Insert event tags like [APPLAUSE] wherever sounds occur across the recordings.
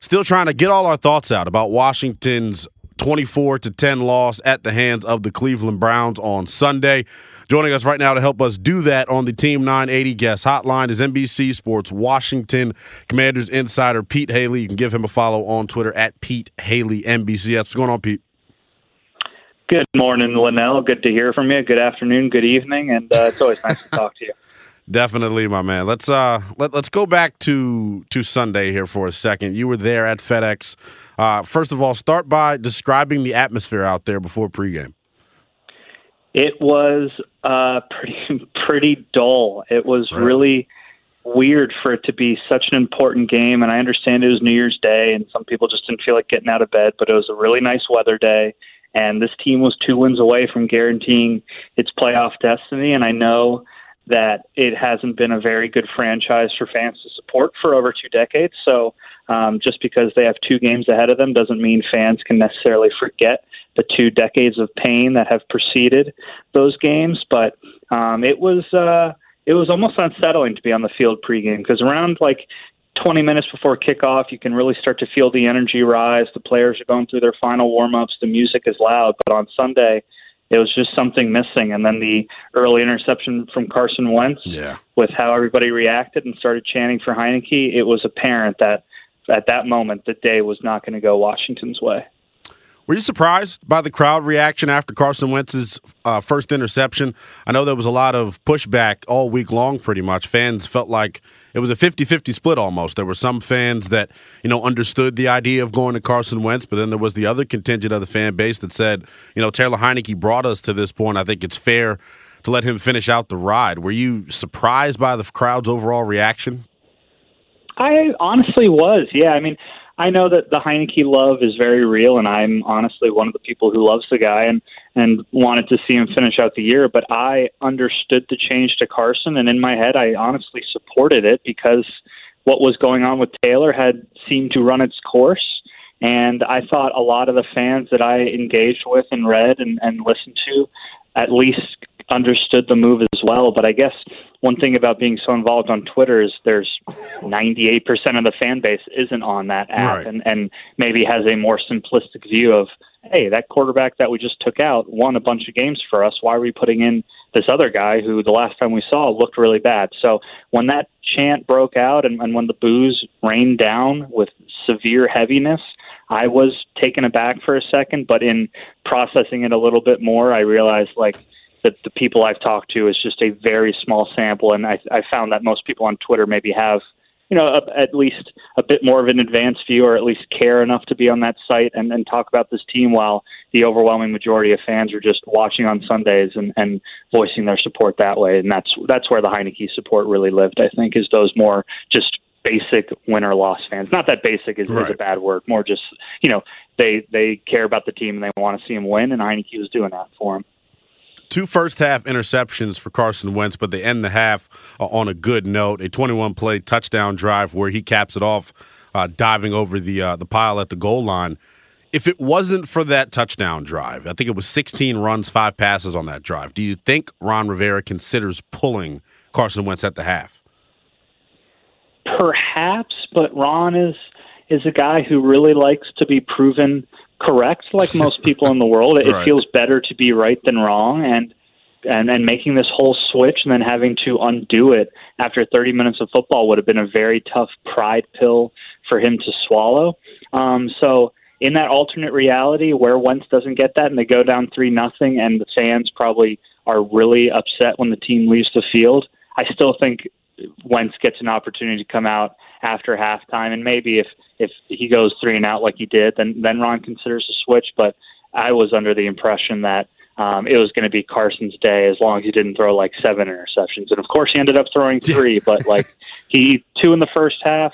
Still trying to get all our thoughts out about Washington's 24 to 10 loss at the hands of the Cleveland Browns on Sunday. Joining us right now to help us do that on the Team 980 guest hotline is NBC Sports Washington Commanders insider Pete Hailey. You can give him a follow on Twitter at Pete Hailey NBC. What's going on, Pete? Good morning, Linnell. Good to hear from you. Good afternoon. Good evening. And uh, it's always nice to talk to you. Definitely, my man. Let's uh let, let's go back to to Sunday here for a second. You were there at FedEx. Uh, first of all, start by describing the atmosphere out there before pregame. It was uh, [LAUGHS] pretty pretty dull. It was Right. really weird for it to be such an important game. And I understand it was New Year's Day, and some people just didn't feel like getting out of bed. But it was a really nice weather day, and this team was two wins away from guaranteeing its playoff destiny. And I know that it hasn't been a very good franchise for fans to support for over two decades. So um, just because they have two games ahead of them doesn't mean fans can necessarily forget the two decades of pain that have preceded those games. But um, it was uh, it was almost unsettling to be on the field pregame because around like 20 minutes before kickoff, you can really start to feel the energy rise. The players are going through their final warm ups. The music is loud. But on Sunday, it was just something missing. And then the early interception from Carson Wentz, Yeah. with how everybody reacted and started chanting for Heinicke, it was apparent that at that moment the day was not going to go Washington's way. Were you surprised by the crowd reaction after Carson Wentz's uh, first interception? I know there was a lot of pushback all week long, pretty much. Fans felt like it was a 50 50 split almost. There were some fans that, you know, understood the idea of going to Carson Wentz, but then there was the other contingent of the fan base that said, you know, Taylor Heinicke brought us to this point. I think it's fair to let him finish out the ride. Were you surprised by the crowd's overall reaction? I honestly was. Yeah, I mean, I know that the Heinicke love is very real, and I'm honestly one of the people who loves the guy and and wanted to see him finish out the year. But I understood the change to Carson, and in my head, I honestly supported it because what was going on with Taylor had seemed to run its course. And I thought a lot of the fans that I engaged with and read and, and listened to at least understood the move as well. But I guess one thing about being so involved on Twitter is there's 98% of the fan base isn't on that app Right. and, and maybe has a more simplistic view of, hey, that quarterback that we just took out won a bunch of games for us. Why are we putting in this other guy who the last time we saw looked really bad? So when that chant broke out and, and when the booze rained down with severe heaviness, I was taken aback for a second, but in processing it a little bit more, I realized like that the people I've talked to is just a very small sample, and I, I found that most people on Twitter maybe have, you know, a, at least a bit more of an advanced view, or at least care enough to be on that site and, and talk about this team, while the overwhelming majority of fans are just watching on Sundays and, and voicing their support that way, and that's that's where the Heinicke support really lived. I think is those more just basic win or loss fans. Not that basic is, is a bad word. More just you know they they care about the team and they want to see him win, and Heinicke was doing that for him. Two first half interceptions for Carson Wentz, but they end the half uh, on a good note. A 21 play touchdown drive where he caps it off, uh, diving over the uh, the pile at the goal line. If it wasn't for that touchdown drive, I think it was 16 runs, five passes on that drive. Do you think Ron Rivera considers pulling Carson Wentz at the half? Perhaps, but Ron is is a guy who really likes to be proven correct, like most [LAUGHS] people in the world. It Right. feels better to be right than wrong, and and then making this whole switch and then having to undo it after 30 minutes of football would have been a very tough pride pill for him to swallow. Um, so in that alternate reality where Wentz doesn't get that and they go down three nothing and the fans probably are really upset when the team leaves the field, I still think Wentz gets an opportunity to come out after halftime and maybe if if he goes three and out like he did, then then Ron considers a switch. But I was under the impression that um, it was going to be Carson's day as long as he didn't throw like seven interceptions. And of course, he ended up throwing three. [LAUGHS] but like he two in the first half,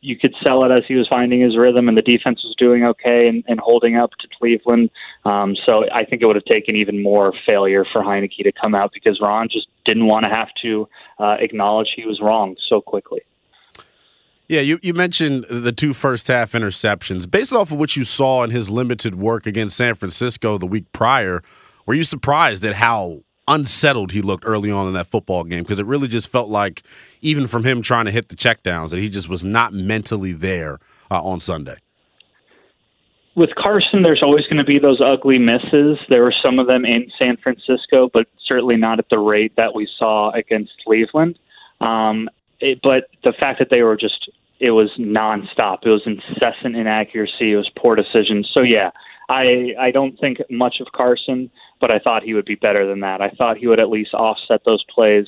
you could sell it as he was finding his rhythm, and the defense was doing okay and, and holding up to Cleveland. Um, so I think it would have taken even more failure for Heinicke to come out because Ron just didn't want to have to uh, acknowledge he was wrong so quickly. Yeah, you, you mentioned the two first half interceptions. Based off of what you saw in his limited work against San Francisco the week prior, were you surprised at how unsettled he looked early on in that football game? Because it really just felt like, even from him trying to hit the checkdowns, that he just was not mentally there uh, on Sunday. With Carson, there's always going to be those ugly misses. There were some of them in San Francisco, but certainly not at the rate that we saw against Cleveland. Um, it, but the fact that they were just it was nonstop. It was incessant inaccuracy. It was poor decisions. So yeah, I I don't think much of Carson, but I thought he would be better than that. I thought he would at least offset those plays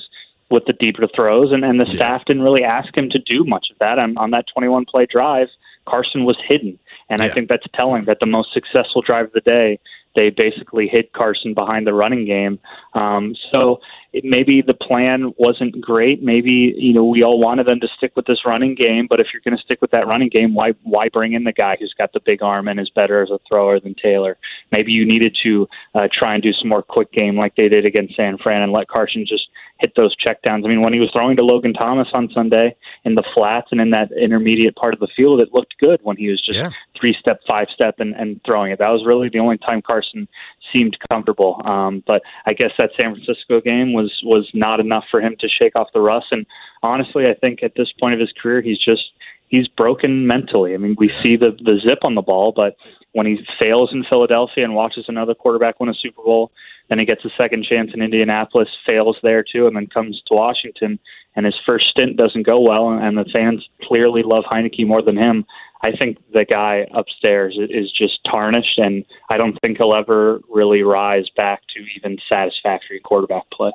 with the deeper throws, and and the yeah. staff didn't really ask him to do much of that on on that 21 play drive. Carson was hidden, and yeah. I think that's telling that the most successful drive of the day they basically hit Carson behind the running game. Um, so it, maybe the plan wasn't great. Maybe you know we all wanted them to stick with this running game, but if you're going to stick with that running game, why why bring in the guy who's got the big arm and is better as a thrower than Taylor? Maybe you needed to uh, try and do some more quick game like they did against San Fran and let Carson just hit those checkdowns. I mean, when he was throwing to Logan Thomas on Sunday in the flats and in that intermediate part of the field, it looked good when he was just yeah. three step, five step, and, and throwing it. That was really the only time Carson seemed comfortable. Um, but I guess that San Francisco game was was was not enough for him to shake off the rust. And honestly, I think at this point of his career, he's just he's broken mentally. I mean, we see the the zip on the ball, but when he fails in Philadelphia and watches another quarterback win a Super Bowl, then he gets a second chance in Indianapolis, fails there too, and then comes to Washington, and his first stint doesn't go well, and the fans clearly love Heinicke more than him. I think the guy upstairs is just tarnished, and I don't think he'll ever really rise back to even satisfactory quarterback play.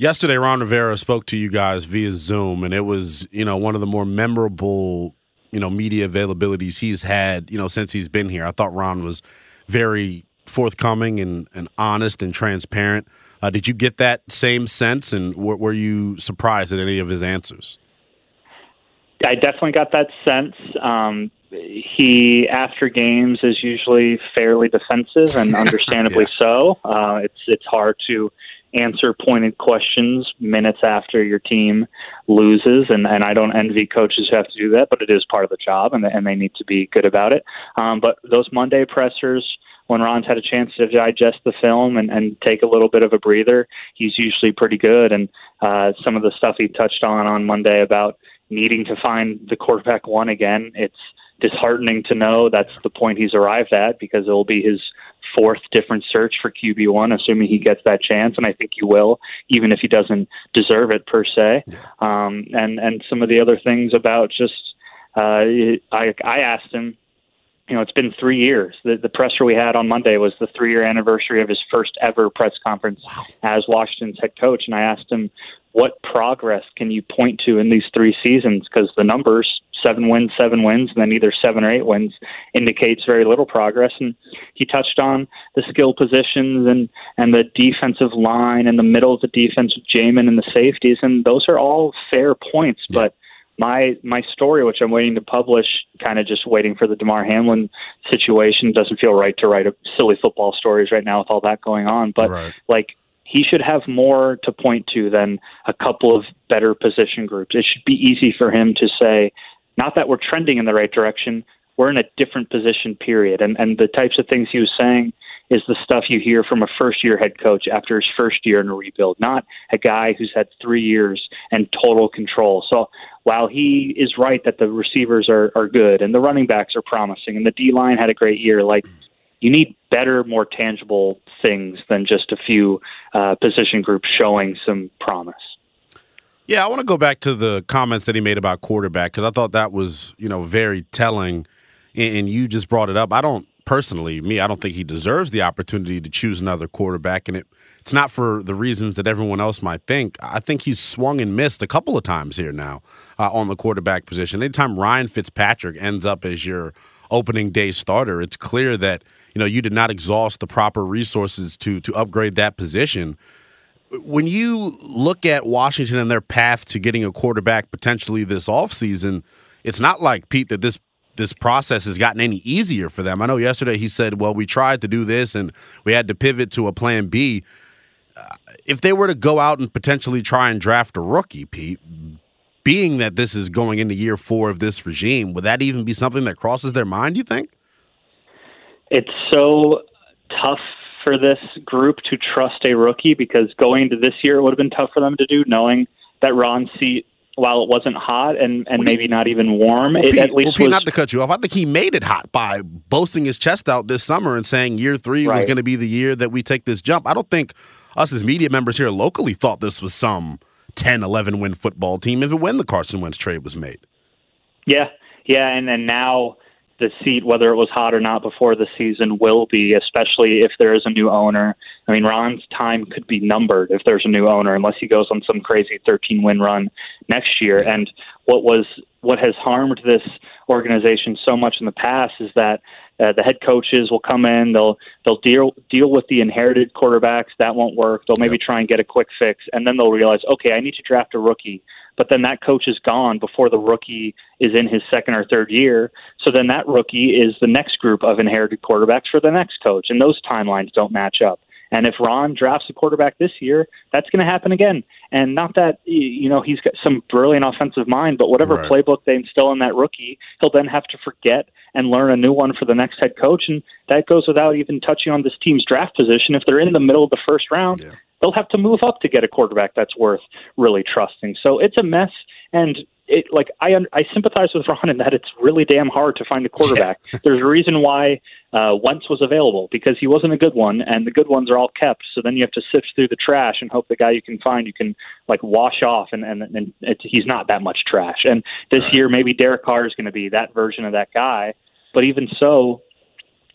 Yesterday, Ron Rivera spoke to you guys via Zoom, and it was, you know, one of the more memorable, you know, media availabilities he's had, you know, since he's been here. I thought Ron was very forthcoming and, and honest and transparent. Uh, did you get that same sense, and w- were you surprised at any of his answers? I definitely got that sense. Um, he, after games, is usually fairly defensive, and [LAUGHS] understandably yeah. so. Uh, it's it's hard to answer pointed questions minutes after your team loses, and, and I don't envy coaches who have to do that, but it is part of the job, and, and they need to be good about it. Um, but those Monday pressers, when Ron's had a chance to digest the film and, and take a little bit of a breather, he's usually pretty good. And uh, some of the stuff he touched on on Monday about needing to find the quarterback one again. It's disheartening to know that's the point he's arrived at because it will be his fourth different search for QB one, assuming he gets that chance, and I think he will, even if he doesn't deserve it per se. Um, and and some of the other things about just uh, I I asked him. You know, it's been three years. The, the presser we had on Monday was the three-year anniversary of his first ever press conference wow. as Washington's head coach, and I asked him what progress can you point to in these three seasons? Because the numbers, seven wins, seven wins, and then either seven or eight wins, indicates very little progress. And he touched on the skill positions and, and the defensive line and the middle of the defense with Jamin and the safeties. And those are all fair points. Yeah. But my my story, which I'm waiting to publish, kind of just waiting for the Damar Hamlin situation. Doesn't feel right to write a silly football stories right now with all that going on. But right. like he should have more to point to than a couple of better position groups. It should be easy for him to say, not that we're trending in the right direction, we're in a different position, period. And and the types of things he was saying is the stuff you hear from a first year head coach after his first year in a rebuild, not a guy who's had three years and total control. So while he is right that the receivers are, are good and the running backs are promising and the D line had a great year, like you need better, more tangible things than just a few uh, position groups showing some promise. Yeah, I want to go back to the comments that he made about quarterback because I thought that was, you know, very telling. And you just brought it up. I don't personally, me, I don't think he deserves the opportunity to choose another quarterback, and it it's not for the reasons that everyone else might think. I think he's swung and missed a couple of times here now uh, on the quarterback position. Anytime Ryan Fitzpatrick ends up as your opening day starter, it's clear that you know you did not exhaust the proper resources to to upgrade that position when you look at Washington and their path to getting a quarterback potentially this offseason, it's not like Pete that this this process has gotten any easier for them. I know yesterday he said, "Well, we tried to do this and we had to pivot to a plan B." Uh, if they were to go out and potentially try and draft a rookie, Pete, being that this is going into year 4 of this regime, would that even be something that crosses their mind, you think? It's so tough for this group to trust a rookie because going into this year it would have been tough for them to do, knowing that Ron seat, while it wasn't hot and, and well, maybe not even warm, well, it Pete, at least well, Pete, was. Not to cut you off, I think he made it hot by boasting his chest out this summer and saying year three right. was going to be the year that we take this jump. I don't think us as media members here locally thought this was some 10, 11 win football team, even when the Carson Wentz trade was made. Yeah, yeah, and then now the seat, whether it was hot or not before the season, will be, especially if there is a new owner. I mean, Ron's time could be numbered if there's a new owner, unless he goes on some crazy 13 win run next year. And what was what has harmed this organization so much in the past is that uh, the head coaches will come in, they'll they'll deal deal with the inherited quarterbacks that won't work. They'll maybe try and get a quick fix, and then they'll realize, okay, I need to draft a rookie but then that coach is gone before the rookie is in his second or third year. So then that rookie is the next group of inherited quarterbacks for the next coach, and those timelines don't match up. And if Ron drafts a quarterback this year, that's going to happen again. And not that you know he's got some brilliant offensive mind, but whatever right. playbook they instill in that rookie, he'll then have to forget and learn a new one for the next head coach. And that goes without even touching on this team's draft position. If they're in the middle of the first round, yeah they'll have to move up to get a quarterback that's worth really trusting. So it's a mess, and it like I I sympathize with Ron in that it's really damn hard to find a quarterback. [LAUGHS] Yeah. There's a reason why uh, Wentz was available because he wasn't a good one, and the good ones are all kept. So then you have to sift through the trash and hope the guy you can find you can like wash off, and and, and he's not that much trash. And this right. year maybe Derek Carr is going to be that version of that guy, but even so,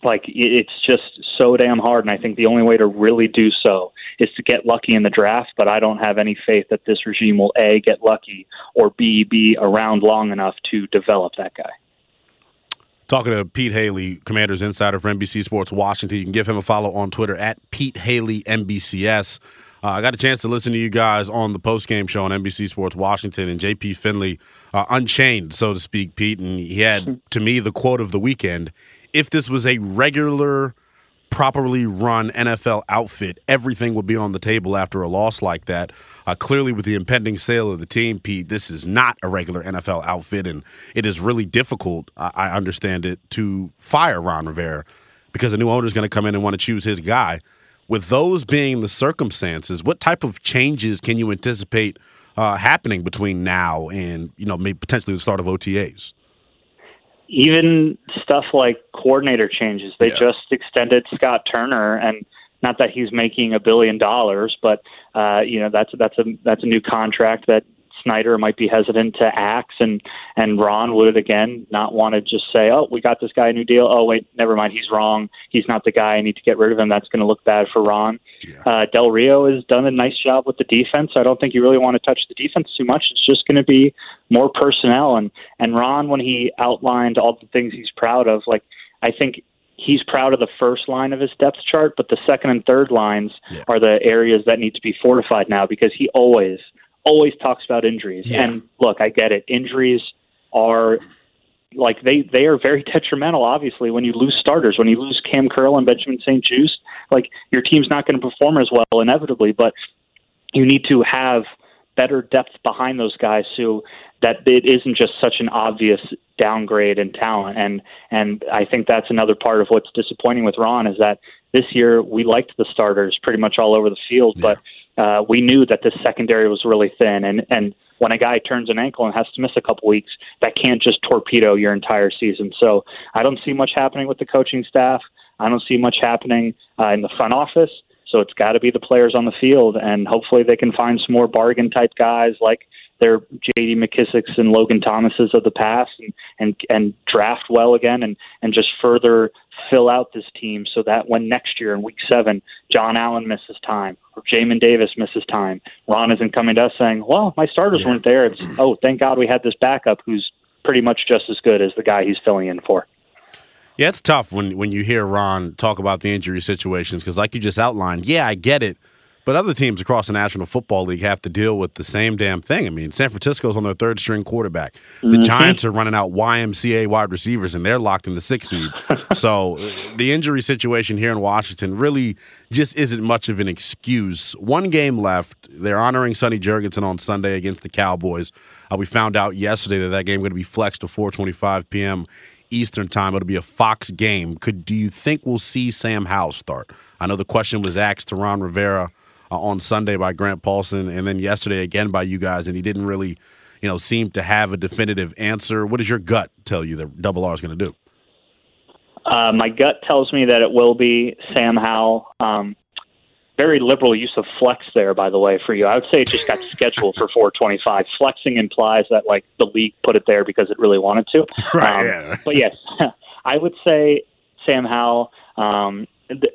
like it's just so damn hard and i think the only way to really do so is to get lucky in the draft but i don't have any faith that this regime will a get lucky or b be around long enough to develop that guy Talking to Pete Hailey, Commanders Insider for NBC Sports Washington. You can give him a follow on Twitter at Pete Hailey NBCS. Uh, I got a chance to listen to you guys on the post-game show on NBC Sports Washington, and JP Finley uh, unchained, so to speak, Pete. And he had, [LAUGHS] to me, the quote of the weekend if this was a regular, properly run NFL outfit, everything would be on the table after a loss like that. Uh, clearly, with the impending sale of the team, Pete, this is not a regular NFL outfit, and it is really difficult, I understand it, to fire Ron Rivera because a new owner is going to come in and want to choose his guy. With those being the circumstances, what type of changes can you anticipate uh, happening between now and you know maybe potentially the start of OTAs? Even stuff like coordinator changes. They yeah. just extended Scott Turner, and not that he's making a billion dollars, but uh, you know that's that's a that's a new contract that Snyder might be hesitant to axe, and and Ron would again not want to just say, "Oh, we got this guy a new deal." Oh, wait, never mind, he's wrong. He's not the guy. I need to get rid of him. That's going to look bad for Ron. Yeah. Uh, Del Rio has done a nice job with the defense. I don't think you really want to touch the defense too much. It's just going to be more personnel. And and Ron, when he outlined all the things he's proud of, like I think he's proud of the first line of his depth chart, but the second and third lines yeah. are the areas that need to be fortified now because he always always talks about injuries. Yeah. And look, I get it. Injuries are like they they are very [LAUGHS] detrimental. Obviously, when you lose starters, when you lose Cam Curl and Benjamin St-Juste, like your team's not going to perform as well inevitably. But you need to have better depth behind those guys so that it isn't just such an obvious downgrade in talent. And and I think that's another part of what's disappointing with Ron is that this year we liked the starters pretty much all over the field, yeah. but uh, we knew that the secondary was really thin, and and when a guy turns an ankle and has to miss a couple weeks, that can't just torpedo your entire season. So I don't see much happening with the coaching staff. I don't see much happening uh, in the front office. So it's got to be the players on the field, and hopefully they can find some more bargain type guys like their J.D. McKissics and Logan Thomases of the past, and and and draft well again, and and just further fill out this team so that when next year in Week Seven John Allen misses time or Jamin Davis misses time, Ron isn't coming to us saying, "Well, my starters yeah. weren't there." It's oh, thank God we had this backup who's pretty much just as good as the guy he's filling in for. Yeah, it's tough when when you hear Ron talk about the injury situations because, like you just outlined, yeah, I get it. But other teams across the National Football League have to deal with the same damn thing. I mean, San Francisco's on their third string quarterback. The mm-hmm. Giants are running out YMCA wide receivers, and they're locked in the sixth seed. [LAUGHS] so uh, the injury situation here in Washington really just isn't much of an excuse. One game left. They're honoring Sonny Jurgensen on Sunday against the Cowboys. Uh, we found out yesterday that that game going to be flexed to 4:25 p.m. Eastern time. It'll be a Fox game. Could do you think we'll see Sam Howell start? I know the question was asked to Ron Rivera uh, on Sunday by Grant Paulson, and then yesterday again by you guys, and he didn't really, you know, seem to have a definitive answer. What does your gut tell you that Double R is going to do? Uh, my gut tells me that it will be Sam Howell. Um, very liberal use of flex there, by the way, for you. I would say it just got scheduled for 425. Flexing implies that like the league put it there because it really wanted to. [LAUGHS] Right. Um, yeah. But yes, [LAUGHS] I would say Sam Howell. Um,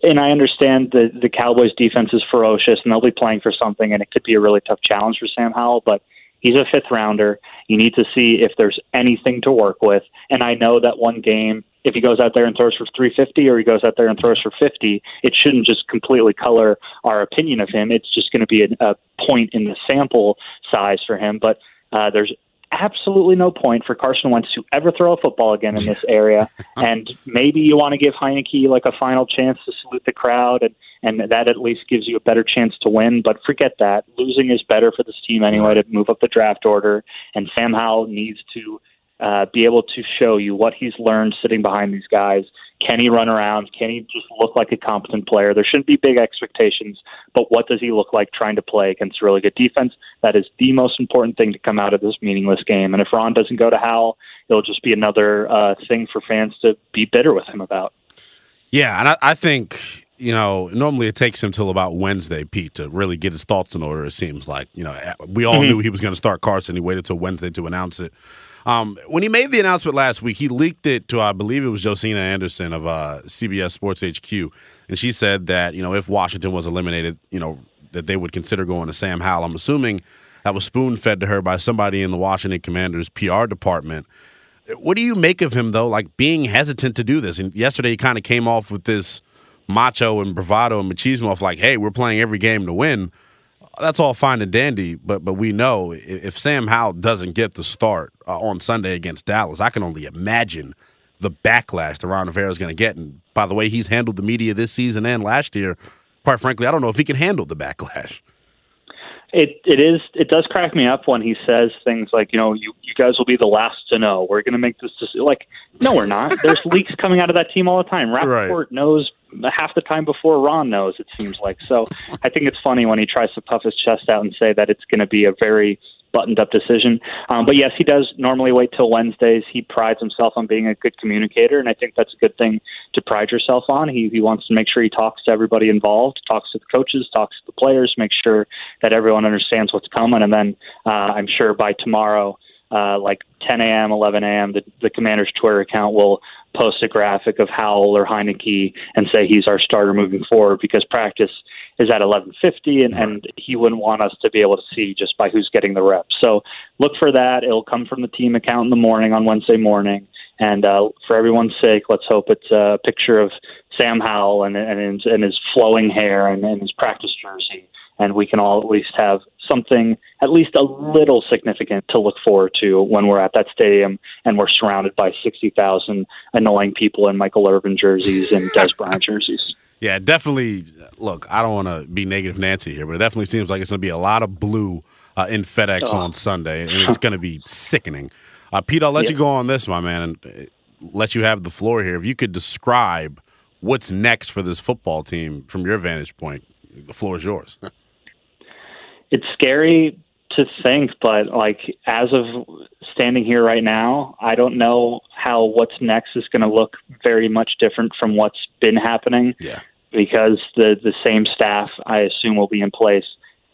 and I understand the the Cowboys defense is ferocious and they'll be playing for something and it could be a really tough challenge for Sam Howell, but he's a fifth rounder. You need to see if there's anything to work with. And I know that one game, if he goes out there and throws for 350 or he goes out there and throws for 50, it shouldn't just completely color our opinion of him. It's just going to be a, a point in the sample size for him. But uh, there's absolutely no point for Carson Wentz to ever throw a football again in this area. [LAUGHS] and maybe you want to give Heinicke like a final chance to salute the crowd, and, and that at least gives you a better chance to win. But forget that. Losing is better for this team anyway to move up the draft order. And Sam Howell needs to uh, be able to show you what he's learned sitting behind these guys. Can he run around? Can he just look like a competent player? There shouldn't be big expectations, but what does he look like trying to play against a really good defense? That is the most important thing to come out of this meaningless game. And if Ron doesn't go to Howell, it'll just be another uh, thing for fans to be bitter with him about. Yeah, and I, I think you know, normally it takes him till about Wednesday, Pete, to really get his thoughts in order. It seems like you know we all mm-hmm. knew he was going to start Carson. He waited till Wednesday to announce it. Um, when he made the announcement last week, he leaked it to, I believe it was Josina Anderson of uh, CBS Sports HQ, and she said that you know if Washington was eliminated, you know that they would consider going to Sam Howell. I'm assuming that was spoon fed to her by somebody in the Washington Commanders PR department. What do you make of him though, like being hesitant to do this? And yesterday he kind of came off with this macho and bravado and machismo of like, "Hey, we're playing every game to win." That's all fine and dandy, but but we know if Sam Howell doesn't get the start uh, on Sunday against Dallas, I can only imagine the backlash that Ron Rivera is going to get. And by the way, he's handled the media this season and last year. Quite frankly, I don't know if he can handle the backlash. It it is it does crack me up when he says things like you know you you guys will be the last to know we're going to make this decision. like no we're not there's [LAUGHS] leaks coming out of that team all the time Rapoport right. knows half the time before Ron knows. It seems like so. I think it's funny when he tries to puff his chest out and say that it's going to be a very buttoned up decision. Um, but yes, he does normally wait till Wednesdays. He prides himself on being a good communicator, and I think that's a good thing to pride yourself on. He, he wants to make sure he talks to everybody involved, talks to the coaches, talks to the players, make sure that everyone understands what's coming, and then uh, I'm sure by tomorrow. Uh, like 10 a.m., 11 a.m., the, the commander's Twitter account will post a graphic of Howell or Heinicke and say he's our starter moving forward because practice is at 11:50 and, and he wouldn't want us to be able to see just by who's getting the reps. So look for that. It'll come from the team account in the morning on Wednesday morning. And uh, for everyone's sake, let's hope it's a picture of Sam Howell and, and, and his flowing hair and, and his practice jersey and we can all at least have something at least a little significant to look forward to when we're at that stadium and we're surrounded by 60,000 annoying people in Michael Irvin jerseys and [LAUGHS] Dez Bryant jerseys. Yeah, definitely. Look, I don't want to be negative Nancy here, but it definitely seems like it's going to be a lot of blue uh, in FedEx oh. on Sunday, and [LAUGHS] it's going to be sickening. Uh, Pete, I'll let you go on this, my man, and uh, let you have the floor here. If you could describe what's next for this football team from your vantage point, the floor is yours. [LAUGHS] it's scary to think, but like as of standing here right now, I don't know how what's next is going to look very much different from what's been happening. Yeah. Because the the same staff, I assume, will be in place.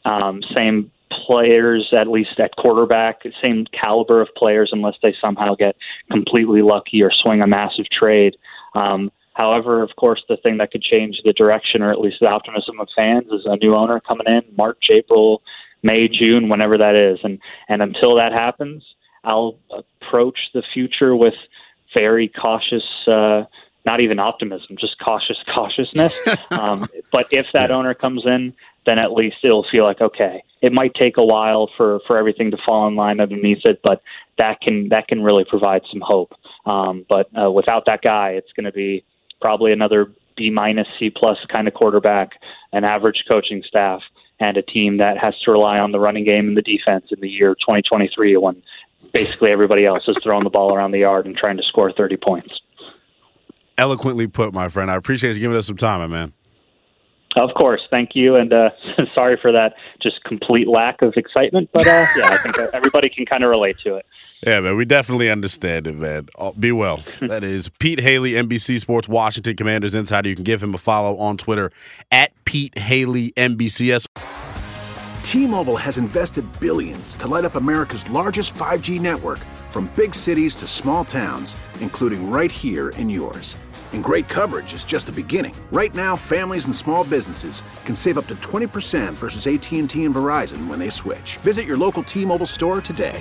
Um, same players, at least at quarterback, same caliber of players, unless they somehow get completely lucky or swing a massive trade. Um, however, of course, the thing that could change the direction or at least the optimism of fans is a new owner coming in March, April, May, June, whenever that is. And and until that happens, I'll approach the future with very cautious. Uh, not even optimism, just cautious [LAUGHS] cautiousness. um, but if that owner comes in, then at least it'll feel like okay. It might take a while for for everything to fall in line underneath it, but that can that can really provide some hope. Um, but uh, without that guy, it's going to be probably another B minus C plus kind of quarterback, an average coaching staff, and a team that has to rely on the running game and the defense in the year 2023 when basically everybody else is throwing the ball around the yard and trying to score 30 points. Eloquently put, my friend. I appreciate you giving us some time, man. Of course, thank you, and uh, [LAUGHS] sorry for that just complete lack of excitement. But uh, yeah, I think [LAUGHS] everybody can kind of relate to it. Yeah, man, we definitely understand it, man. Oh, be well. [LAUGHS] that is Pete Hailey, NBC Sports Washington Commanders Insider. You can give him a follow on Twitter at Pete Hailey NBCS. T-Mobile has invested billions to light up America's largest 5G network, from big cities to small towns, including right here in yours. And great coverage is just the beginning. Right now, families and small businesses can save up to 20% versus AT&T and Verizon when they switch. Visit your local T-Mobile store today.